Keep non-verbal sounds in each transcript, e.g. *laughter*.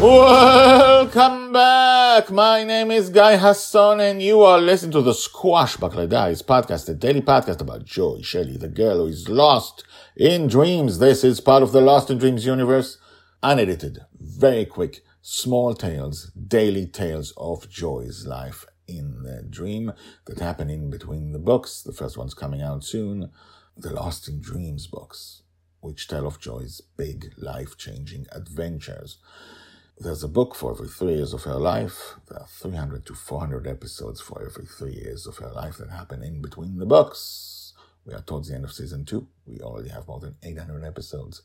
Welcome back. My name is Guy Hasson and you are listening to the Squashbuckler Diaries podcast, a daily podcast about Joy Shelley, the girl who is lost in dreams. This is part of the Lost in Dreams universe, unedited, very quick, small tales, daily tales of Joy's life in the dream that happen in between the books. The first one's coming out soon, the Lost in Dreams books, which tell of Joy's big life-changing adventures. There's a book for every three years of her life. There are 300 to 400 episodes for every three years of her life that happen in between the books. We are towards the end of season two. We already have more than 800 episodes.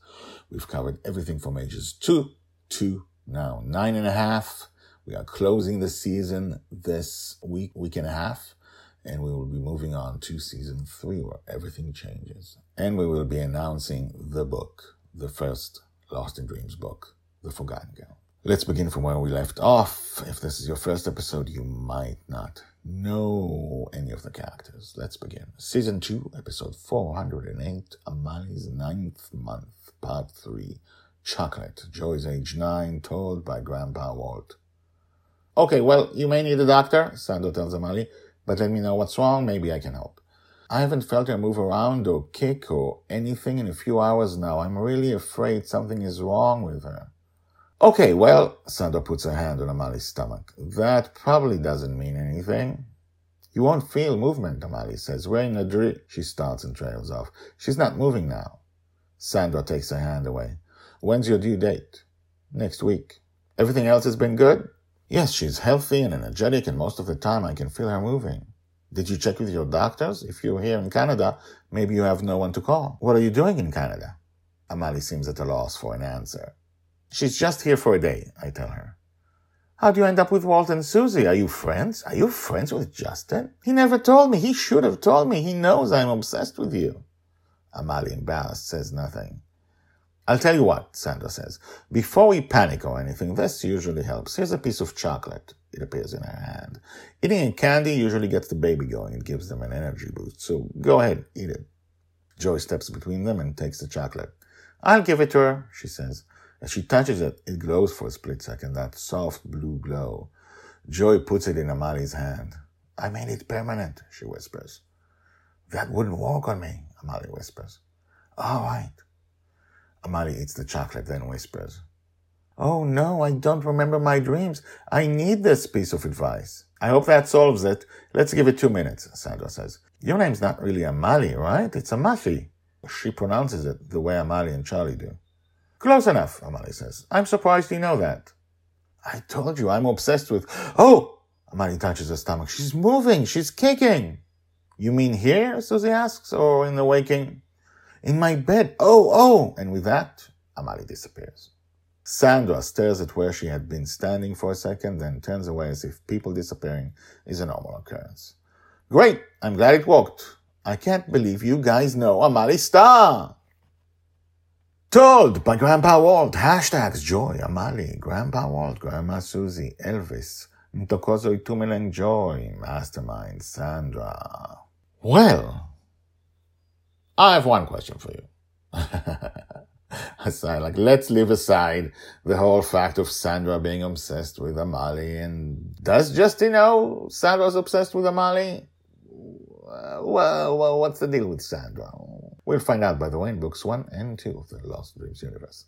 We've covered everything from ages two to now nine and a half. We are closing the season this week, week and a half, and we will be moving on to season three where everything changes. And we will be announcing the book, the first Lost in Dreams book, The Forgotten Girl. Let's begin from where we left off. If this is your first episode, you might not know any of the characters. Let's begin. Season 2, episode 408, Amahle's ninth month, part 3. Chocolate. Joy's age 9, told by Grandpa Walt. Okay, well, you may need a doctor, Sandra tells Amahle, but let me know what's wrong. Maybe I can help. I haven't felt her move around or kick or anything in a few hours now. I'm really afraid something is wrong with her. Okay, well, Sandra puts her hand on Amahle's stomach. That probably doesn't mean anything. You won't feel movement, Amahle says. We're in a dream. She starts and trails off. She's not moving now. Sandra takes her hand away. When's your due date? Next week. Everything else has been good? Yes, she's healthy and energetic, and most of the time I can feel her moving. Did you check with your doctors? If you're here in Canada, maybe you have no one to call. What are you doing in Canada? Amahle seems at a loss for an answer. She's just here for a day, I tell her. How do you end up with Walt and Susie? Are you friends? Are you friends with Justin? He never told me. He should have told me. He knows I'm obsessed with you. Amahle, embarrassed, says nothing. I'll tell you what, Sandra says. Before we panic or anything, this usually helps. Here's a piece of chocolate. It appears in her hand. Eating a candy usually gets the baby going. It gives them an energy boost. So go ahead, eat it. Joy steps between them and takes the chocolate. I'll give it to her, she says. As she touches it, it glows for a split second, that soft blue glow. Joy puts it in Amahle's hand. I made it permanent, she whispers. That wouldn't work on me, Amahle whispers. All right. Amahle eats the chocolate, then whispers. Oh no, I don't remember my dreams. I need this piece of advice. I hope that solves it. Let's give it two minutes, Sandra says. Your name's not really Amahle, right? It's Amahle. She pronounces it the way Amahle and Charlie do. Close enough, Amahle says. I'm surprised you know that. I told you I'm obsessed with. Oh! Amahle touches her stomach. She's moving. She's kicking. You mean here? Susie asks, or in the waking? In my bed. Oh, oh! And with that, Amahle disappears. Sandra stares at where she had been standing for a second, then turns away as if people disappearing is a normal occurrence. Great! I'm glad it worked. I can't believe you guys know Amahle Star! Told by Grandpa Walt. Hashtags Joy, Amahle, Grandpa Walt, Grandma Susie, Elvis, Ntokozo Itumeleng Joy, Mastermind, Sandra. Well, I have one question for you. *laughs* aside, like, let's leave aside the whole fact of Sandra being obsessed with Amahle. And does Justin know Sandra's obsessed with Amahle? Well, well, what's the deal with Sandra? We'll find out, by the way, in books one and two of the Lost Dreams universe.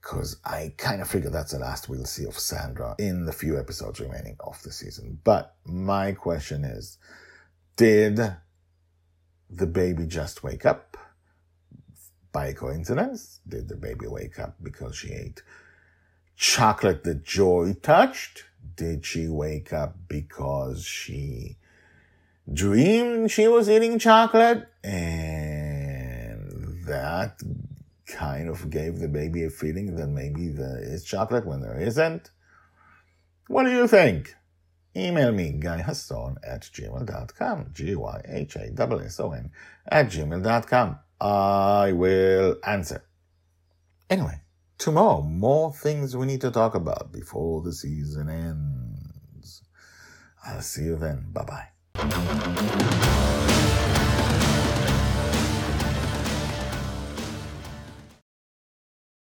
Because I kind of figure that's the last we'll see of Sandra in the few episodes remaining of the season. But my question is, did the baby just wake up by coincidence? Did the baby wake up because she ate chocolate that Joy touched? Did she wake up because she dreamed she was eating chocolate and that kind of gave the baby a feeling that maybe there is chocolate when there isn't. What do you think? Email me, guyhasson at gmail.com, G-Y-H-A-S-S-O-N at gmail.com. I will answer. Anyway, tomorrow, more things we need to talk about before the season ends. I'll see you then. Bye bye.